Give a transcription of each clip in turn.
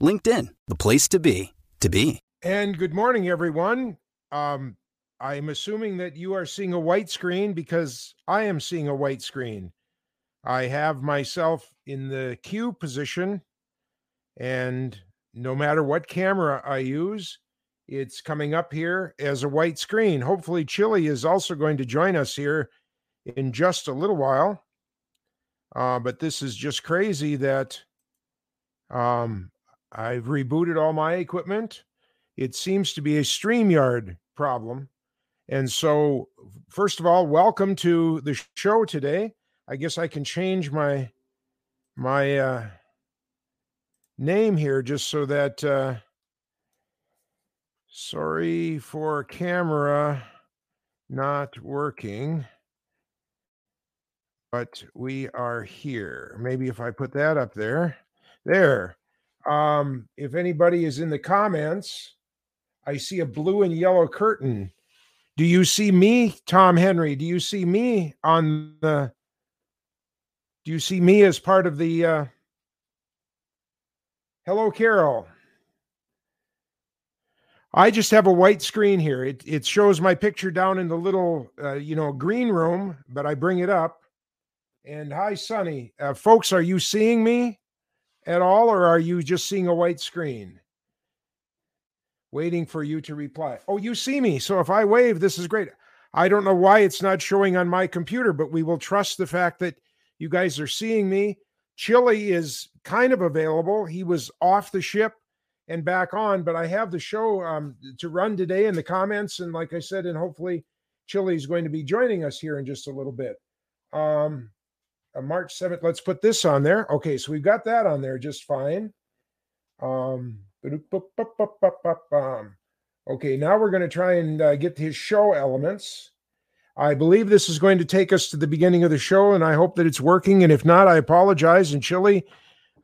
LinkedIn, the place to be, to be. And good morning, everyone. Um, I'm assuming that you are seeing a white screen because I am seeing a white screen. I have myself in the queue position, and no matter what camera I use, it's coming up here as a white screen. Hopefully, Chillie is also going to join us here in just a little while. Uh, but this is just crazy that um, I've rebooted all my equipment. It seems to be a StreamYard problem. And so, first of all, welcome to the show today. I guess I can change my my uh, name here just so that uh, sorry for camera not working but we are here maybe if i put that up there there um if anybody is in the comments i see a blue and yellow curtain. Do you see me tom henry? Do you see me on the do you see me as part of the uh hello carol. I just have a white screen here. It, it shows my picture down in the little uh, you know green room but i bring it up. And hi sunny. Uh, folks are you seeing me at all or are you just seeing a white screen waiting for you to reply oh you see me so if i wave this is great i don't know why it's not showing on my computer but we will trust the fact that you guys are seeing me. Chillie is kind of available. He was off the ship and back on, but I have the show um, to run today in the comments. And like I said, and hopefully Chillie is going to be joining us here in just a little bit. Um, March 7th, let's put this on there. Okay, so we've got that on there just fine. Um, okay, now we're going to try and uh, get his show elements. I believe this is going to take us to the beginning of the show, and I hope that it's working. And if not, I apologize. And Chillie,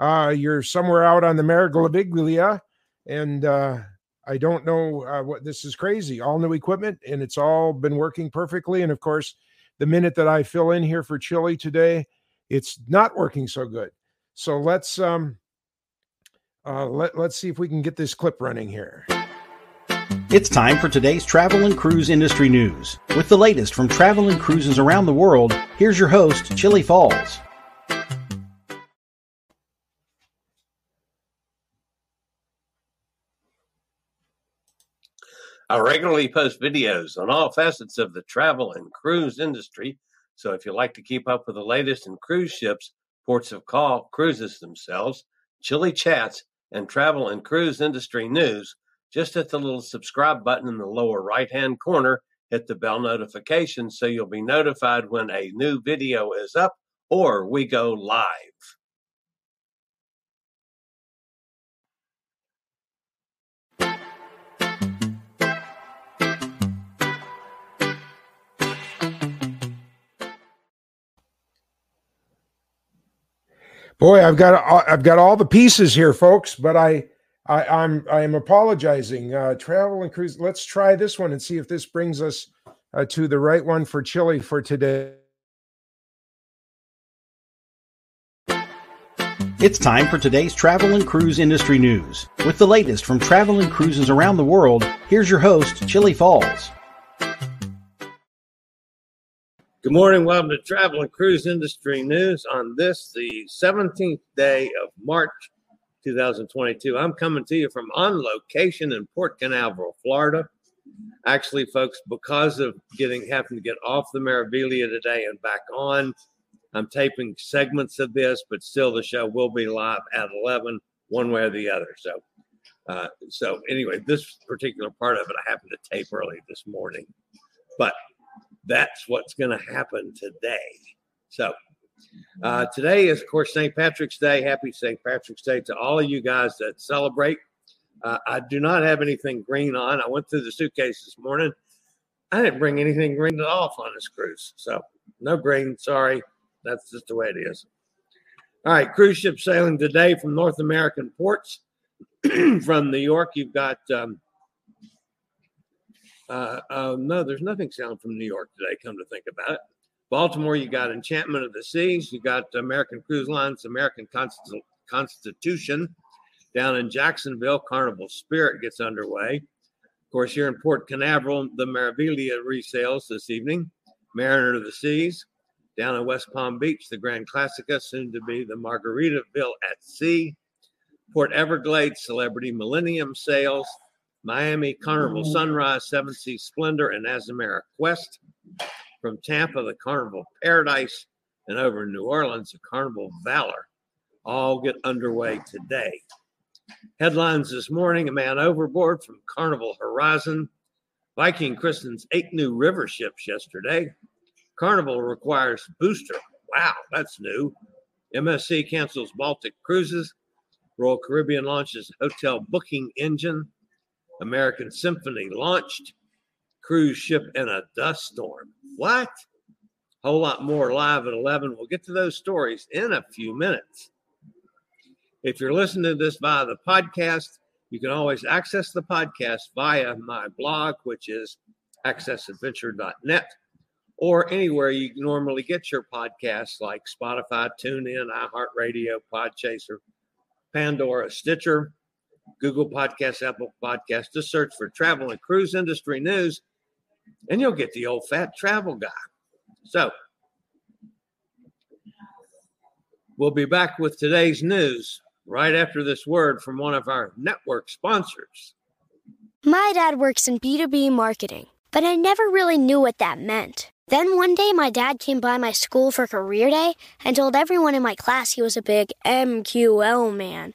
uh, you're somewhere out on the Meraviglia, and uh, I don't know uh, what this is crazy. All new equipment, and it's all been working perfectly. And of course, the minute that I fill in here for Chillie today, it's not working so good. So let's um, uh, let let's see if we can get this clip running here. It's time for today's travel and cruise industry news. With the latest from travel and cruises around the world, here's your host, Chillie Falls. I regularly post videos on all facets of the travel and cruise industry. So if you like to keep up with the latest in cruise ships, ports of call, cruises themselves, Chillie chats, and travel and cruise industry news, just hit the little subscribe button in the lower right hand corner, hit the bell notification so you'll be notified when a new video is up or we go live. Boy, I've got I've got all the pieces here, folks, but I I, I'm I am apologizing. Uh, travel and cruise. Let's try this one and see if this brings us uh, to the right one for Chillie for today. It's time for today's travel and cruise industry news. With the latest from travel and cruises around the world, here's your host, Chillie Falls. Good morning. Welcome to Travel and Cruise Industry News on this, the 17th day of March 2022. I'm coming to you from on location in Port Canaveral, Florida. Actually, folks, because of getting having to get off the Meraviglia today and back on, I'm taping segments of this, but still the show will be live at 11, one way or the other. So, uh, so anyway, this particular part of it I happened to tape early this morning, but that's what's going to happen today. So, uh, today is, of course, St. Patrick's Day. Happy St. Patrick's Day to all of you guys that celebrate. Uh, I do not have anything green on. I went through the suitcase this morning. I didn't bring anything green at all on this cruise. So, no green. Sorry. That's just the way it is. All right. Cruise ship sailing today from North American ports. from New York, you've got. Um, uh, uh, no, there's nothing sailing from New York today, come to think about it. Baltimore, you got Enchantment of the Seas. You got American Cruise Lines, American Const- Constitution. Down in Jacksonville, Carnival Spirit gets underway. Of course, here in Port Canaveral, the Meraviglia resales this evening. Mariner of the Seas. Down in West Palm Beach, the Grand Classica, soon to be the Margaritaville at Sea. Port Everglades, Celebrity Millennium Sails. Miami, Carnival mm. Sunrise, Seven Seas Splendor, and Azamara Quest from Tampa, the Carnival Paradise, and over in New Orleans, the Carnival Valor all get underway today. Headlines this morning a man overboard from Carnival Horizon. Viking christens eight new river ships yesterday. Carnival requires booster. Wow, that's new. MSC cancels Baltic cruises. Royal Caribbean launches hotel booking engine. American Symphony launched. Cruise ship in a dust storm. What? A Whole lot more live at 11. We'll get to those stories in a few minutes. If you're listening to this via the podcast, you can always access the podcast via my blog, which is accessadventure.net, or anywhere you normally get your podcasts like Spotify, TuneIn, iHeartRadio, Podchaser, Pandora, Stitcher, Google Podcasts, Apple Podcasts. Just search for travel and cruise industry news and you'll get the old fat travel guy. So, we'll be back with today's news right after this word from one of our network sponsors. My dad works in B2B marketing, but I never really knew what that meant. Then one day, my dad came by my school for career day and told everyone in my class he was a big MQL man.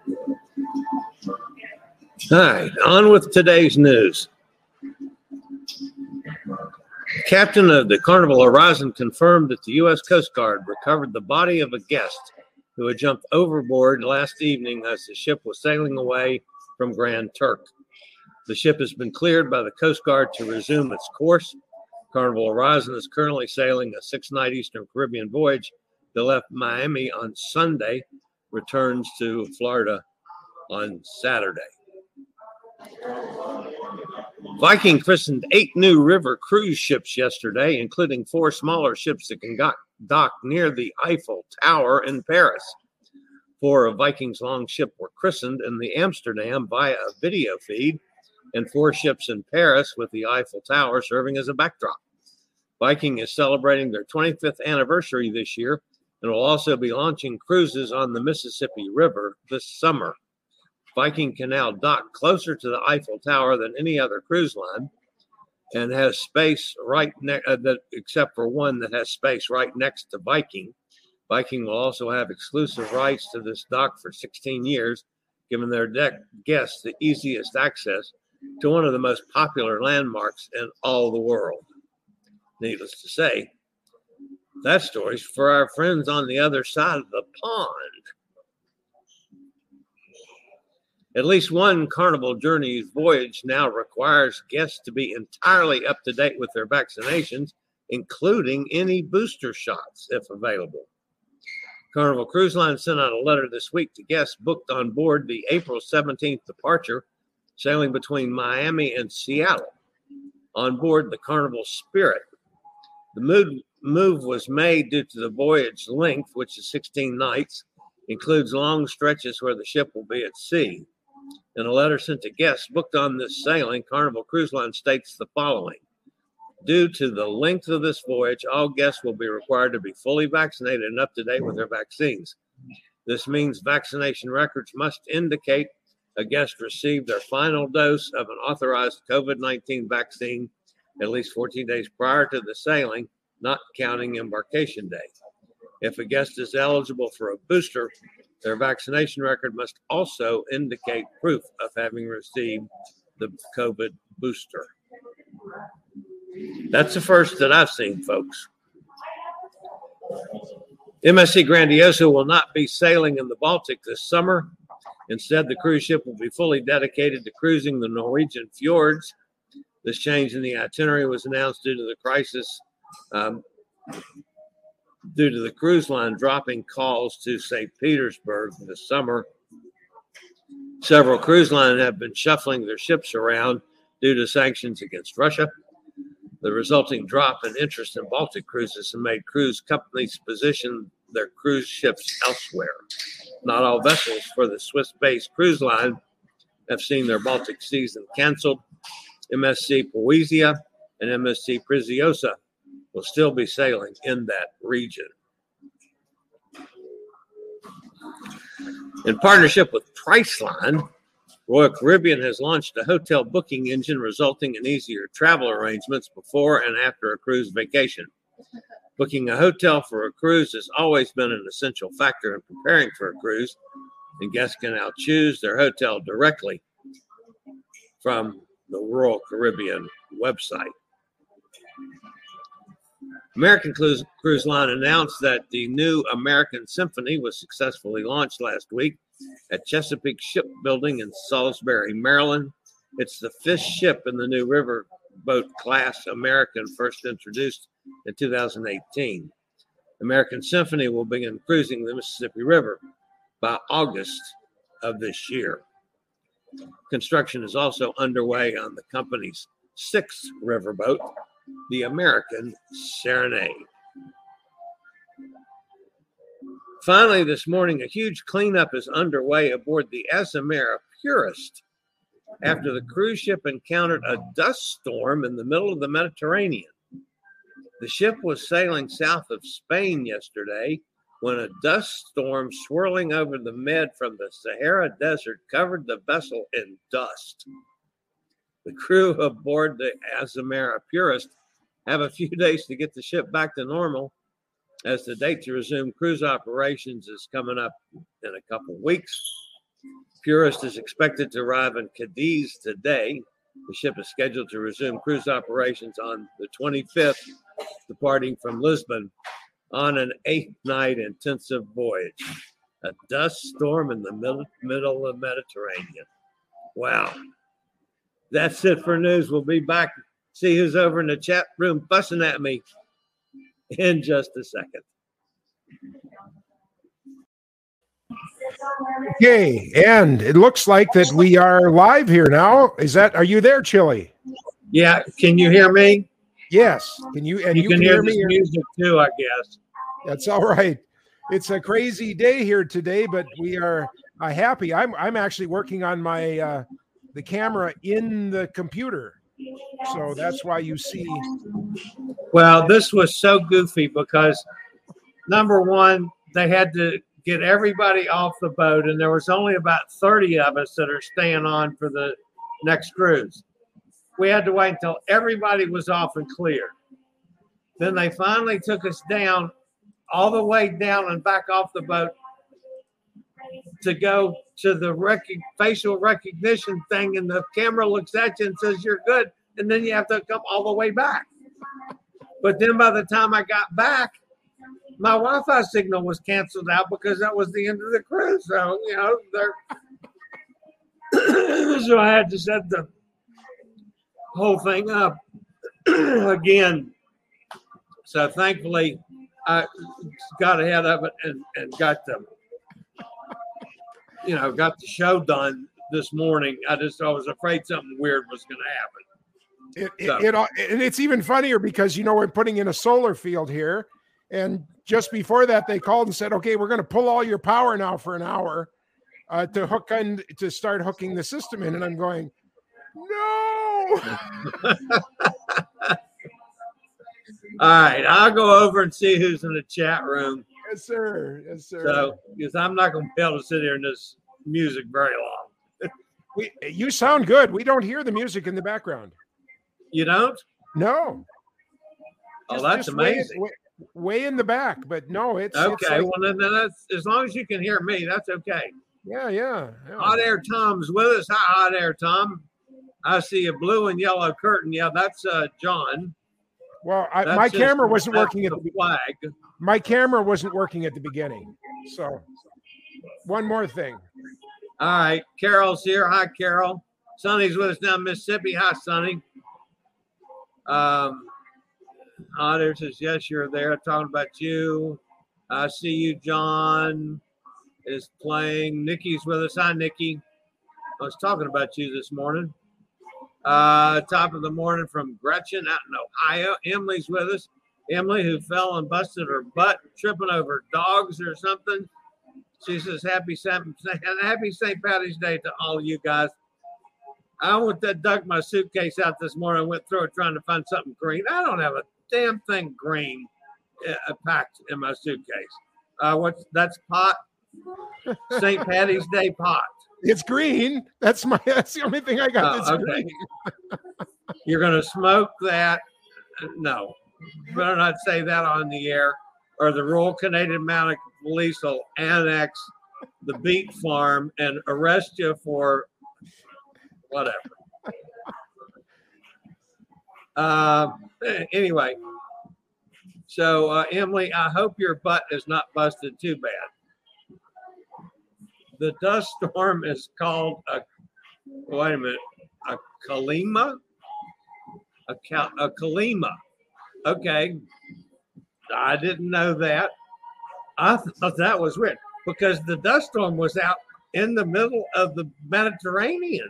All right, on with today's news. Captain of the Carnival Horizon confirmed that the U.S. Coast Guard recovered the body of a guest who had jumped overboard last evening as the ship was sailing away from Grand Turk. The ship has been cleared by the Coast Guard to resume its course. Carnival Horizon is currently sailing a six night Eastern Caribbean voyage that left Miami on Sunday, returns to Florida on Saturday. Viking christened eight new river cruise ships yesterday, including four smaller ships that can dock near the Eiffel Tower in Paris. Four of Viking's long ship were christened in the Amsterdam via a video feed, and four ships in Paris with the Eiffel Tower serving as a backdrop. Viking is celebrating their 25th anniversary this year and will also be launching cruises on the Mississippi River this summer. Viking Canal dock closer to the Eiffel Tower than any other cruise line and has space right next, uh, except for one that has space right next to Viking. Viking will also have exclusive rights to this dock for 16 years, giving their deck guests the easiest access to one of the most popular landmarks in all the world. Needless to say, that story's for our friends on the other side of the pond. At least one Carnival Journeys voyage now requires guests to be entirely up to date with their vaccinations, including any booster shots if available. Carnival Cruise Line sent out a letter this week to guests booked on board the April 17th departure, sailing between Miami and Seattle. On board the Carnival Spirit, the move, move was made due to the voyage length, which is 16 nights, includes long stretches where the ship will be at sea. In a letter sent to guests booked on this sailing, Carnival Cruise Line states the following Due to the length of this voyage, all guests will be required to be fully vaccinated and up to date with their vaccines. This means vaccination records must indicate a guest received their final dose of an authorized COVID 19 vaccine at least 14 days prior to the sailing, not counting embarkation day. If a guest is eligible for a booster, their vaccination record must also indicate proof of having received the COVID booster. That's the first that I've seen, folks. MSC Grandiosa will not be sailing in the Baltic this summer. Instead, the cruise ship will be fully dedicated to cruising the Norwegian fjords. This change in the itinerary was announced due to the crisis um, due to the cruise line dropping calls to St. Petersburg this summer. Several cruise lines have been shuffling their ships around due to sanctions against Russia. The resulting drop in interest in Baltic cruises has made cruise companies position their cruise ships elsewhere. Not all vessels for the Swiss based cruise line have seen their Baltic season canceled. MSC Poesia and MSC Preziosa will still be sailing in that region. In partnership with Priceline, Royal Caribbean has launched a hotel booking engine resulting in easier travel arrangements before and after a cruise vacation. Booking a hotel for a cruise has always been an essential factor in preparing for a cruise, and guests can now choose their hotel directly from the Royal Caribbean website. American Cruise, Cruise Line announced that the new American Symphony was successfully launched last week at Chesapeake Shipbuilding in Salisbury, Maryland. It's the fifth ship in the new riverboat class American first introduced in 2018. American Symphony will begin cruising the Mississippi River by August of this year. Construction is also underway on the company's sixth riverboat, the American Serenade. Finally, this morning, a huge cleanup is underway aboard the Azamara Pursuit after the cruise ship encountered a dust storm in the middle of the Mediterranean. The ship was sailing south of Spain yesterday when a dust storm swirling over the Med from the Sahara Desert covered the vessel in dust. The crew aboard the Azamara Pursuit have a few days to get the ship back to normal as the date to resume cruise operations is coming up in a couple weeks. Pursuit is expected to arrive in Cadiz today. The ship is scheduled to resume cruise operations on the 25th, departing from Lisbon on an eight night intensive voyage. A dust storm in the middle, middle of the Mediterranean. Wow. That's it for news. We'll be back. See who's over in the chat room fussing at me in just a second. Okay, and it looks like that we are live here now. Is that are you there, Chillie? Yeah, can you hear me? Yes. Can you and You, you, can, hear, me? this music too, I guess. That's all right. It's a crazy day here today, but we are uh, happy. I'm I'm actually working on my uh, the camera in the computer, so that's why you see. Well, this was so goofy because number one, they had to get everybody off the boat, and there was only about 30 of us that are staying on for the next cruise. We had to wait until everybody was off and clear. Then they finally took us down, all the way down and back off the boat to go to the rec- facial recognition thing, and the camera looks at you and says you're good, and then you have to come all the way back. But then by the time I got back, my Wi-Fi signal was canceled out because that was the end of the cruise. So you know, so I had to set the whole thing up again. So thankfully, I got ahead of it and, and got the you know got the show done this morning. I just I was afraid something weird was going to happen. It, so. it, it, and it's even funnier because you know we're putting in a solar field here, and just before that they called and said, "Okay, we're going to pull all your power now for an hour uh, to hook in to start hooking the system in," and I'm going, "No." all right, I'll go over and see who's in the chat room. Yes, sir. Yes, sir. So, because I'm not going to be able to sit here in this music very long. we, you sound good. We don't hear the music in the background. You don't? No. Oh, just, that's just amazing. Way, way, way, in the back, but no, it's okay. It's like, well, then, that's as long as you can hear me, that's okay. Yeah, yeah, yeah. Hot Air Tom's with us. Hi, Hot Air Tom. I see a blue and yellow curtain. Yeah, that's uh, John. Well, I, my camera wasn't working at the flag. My camera wasn't working at the beginning. So, one more thing. All right, Carol's here. Hi, Carol. Sonny's with us now, Mississippi. Hi, Sonny. Um, Otter says, Yes, you're there. Talking about you. I see you, John is playing. Nikki's with us. Hi, Nikki. I was talking about you this morning. Uh, top of the morning from Gretchen out in Ohio. Emily's with us. Emily, who fell and busted her butt tripping over dogs or something. She says, Happy St. Happy St. Patty's Day to all you guys. I went to dug my suitcase out this morning, went through it trying to find something green. I don't have a damn thing green uh, packed in my suitcase. Uh, what's that's pot? St. Patty's Day pot. It's green. That's my. That's the only thing I got. that's okay. green. You're gonna smoke that? No, better not say that on the air, or the Royal Canadian Mounted Police will annex the beet farm and arrest you for whatever. Uh, anyway, so uh, Emily, I hope your butt is not busted too bad. The dust storm is called a wait a minute, a Calima, a, a Calima. Okay, I didn't know that. I thought that was weird because the dust storm was out in the middle of the Mediterranean.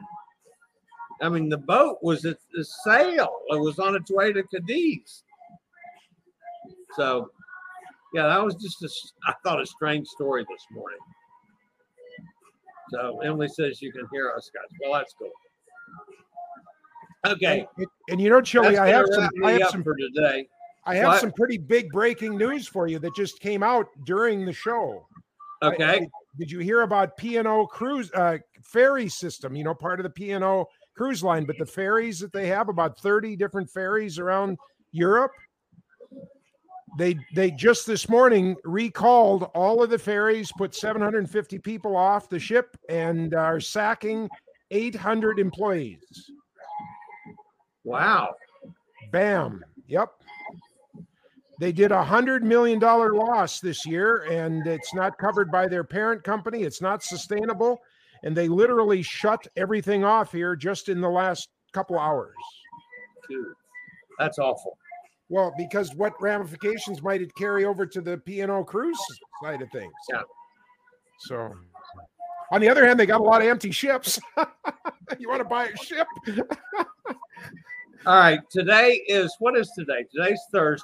I mean, the boat was at the sail. It was on its way to Cadiz. So, yeah, that was just a, I thought a strange story this morning. So Emily says you can hear us, guys. Well, that's cool. Okay. And, and you know, Chillie, I have some. I have some for today. I have what? some pretty big breaking news for you that just came out during the show. Okay. I, I, did you hear about P&O cruise uh, ferry system? You know, part of the P&O cruise line, but the ferries that they have about 30 different ferries around Europe. They they just this morning recalled all of the ferries, put 750 people off the ship, and are sacking 800 employees. Wow. Bam. Yep. They did a hundred million dollar loss this year, and it's not covered by their parent company. It's not sustainable, and they literally shut everything off here just in the last couple hours. Dude, that's awful. Well, because what ramifications might it carry over to the P&O cruise side of things? Yeah. So, on the other hand, they got a lot of empty ships. you want to buy a ship? All right. Today is what is today? Today's Thursday.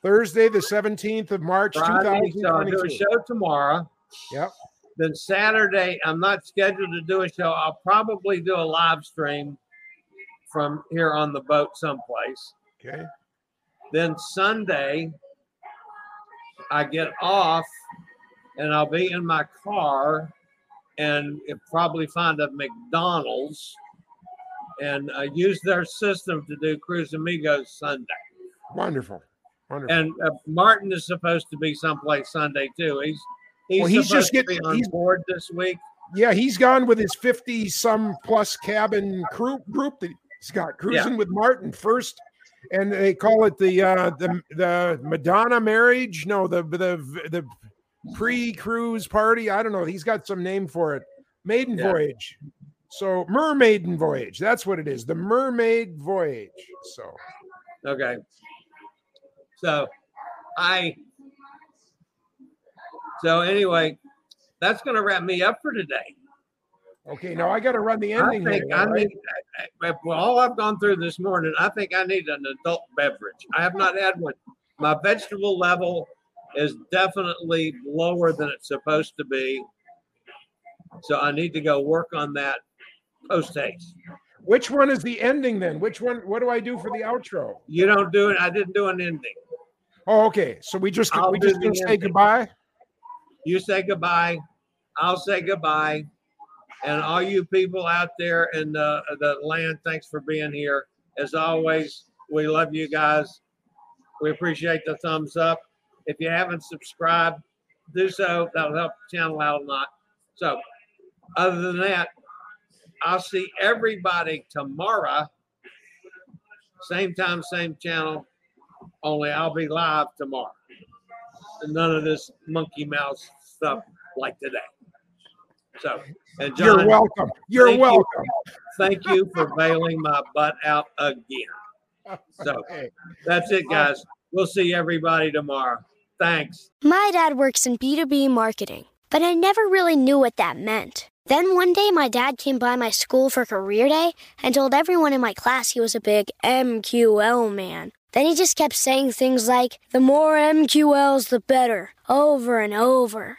Thursday, the 17th of March, Friday, 2022. So I'll do a show tomorrow. Yep. Then Saturday, I'm not scheduled to do a show. I'll probably do a live stream from here on the boat someplace. Okay. Then Sunday, I get off and I'll be in my car and probably find a McDonald's and uh, use their system to do Cruise Amigos Sunday. Wonderful. Wonderful. And uh, Martin is supposed to be someplace Sunday too. He's He's, Well, he's just getting- on he's- board this week. Yeah, he's gone with his 50 some plus cabin crew group that he's got cruising with Martin first. And they call it the uh the the Madonna marriage. No, the the the pre-cruise party. I don't know. He's got some name for it. Maiden Yeah. voyage. So mermaiden voyage. That's what it is. The mermaid voyage. So Okay. So I so anyway, that's gonna wrap me up for today. Okay, now I gotta run the ending. I think here, I all right? need I- well, all I've gone through this morning, I think I need an adult beverage. I have not had one. My vegetable level is definitely lower than it's supposed to be. So I need to go work on that post haste. Which one is the ending then? Which one? What do I do for the outro? You don't do it. I didn't do an ending. Oh, okay. So we just I'll we just gonna say goodbye. You say goodbye. I'll say goodbye. And all you people out there in the, the land, thanks for being here. As always, we love you guys. We appreciate the thumbs up. If you haven't subscribed, do so. That'll help the channel out a lot. So, other than that, I'll see everybody tomorrow. Same time, same channel. Only I'll be live tomorrow. None of this monkey mouse stuff like today. So, and John, You're welcome. You're thank you. welcome. thank you for bailing my butt out again. So that's it, guys. We'll see everybody tomorrow. Thanks. My dad works in B2B marketing, but I never really knew what that meant. Then one day, my dad came by my school for career day and told everyone in my class he was a big MQL man. Then he just kept saying things like, the more MQLs, the better, over and over.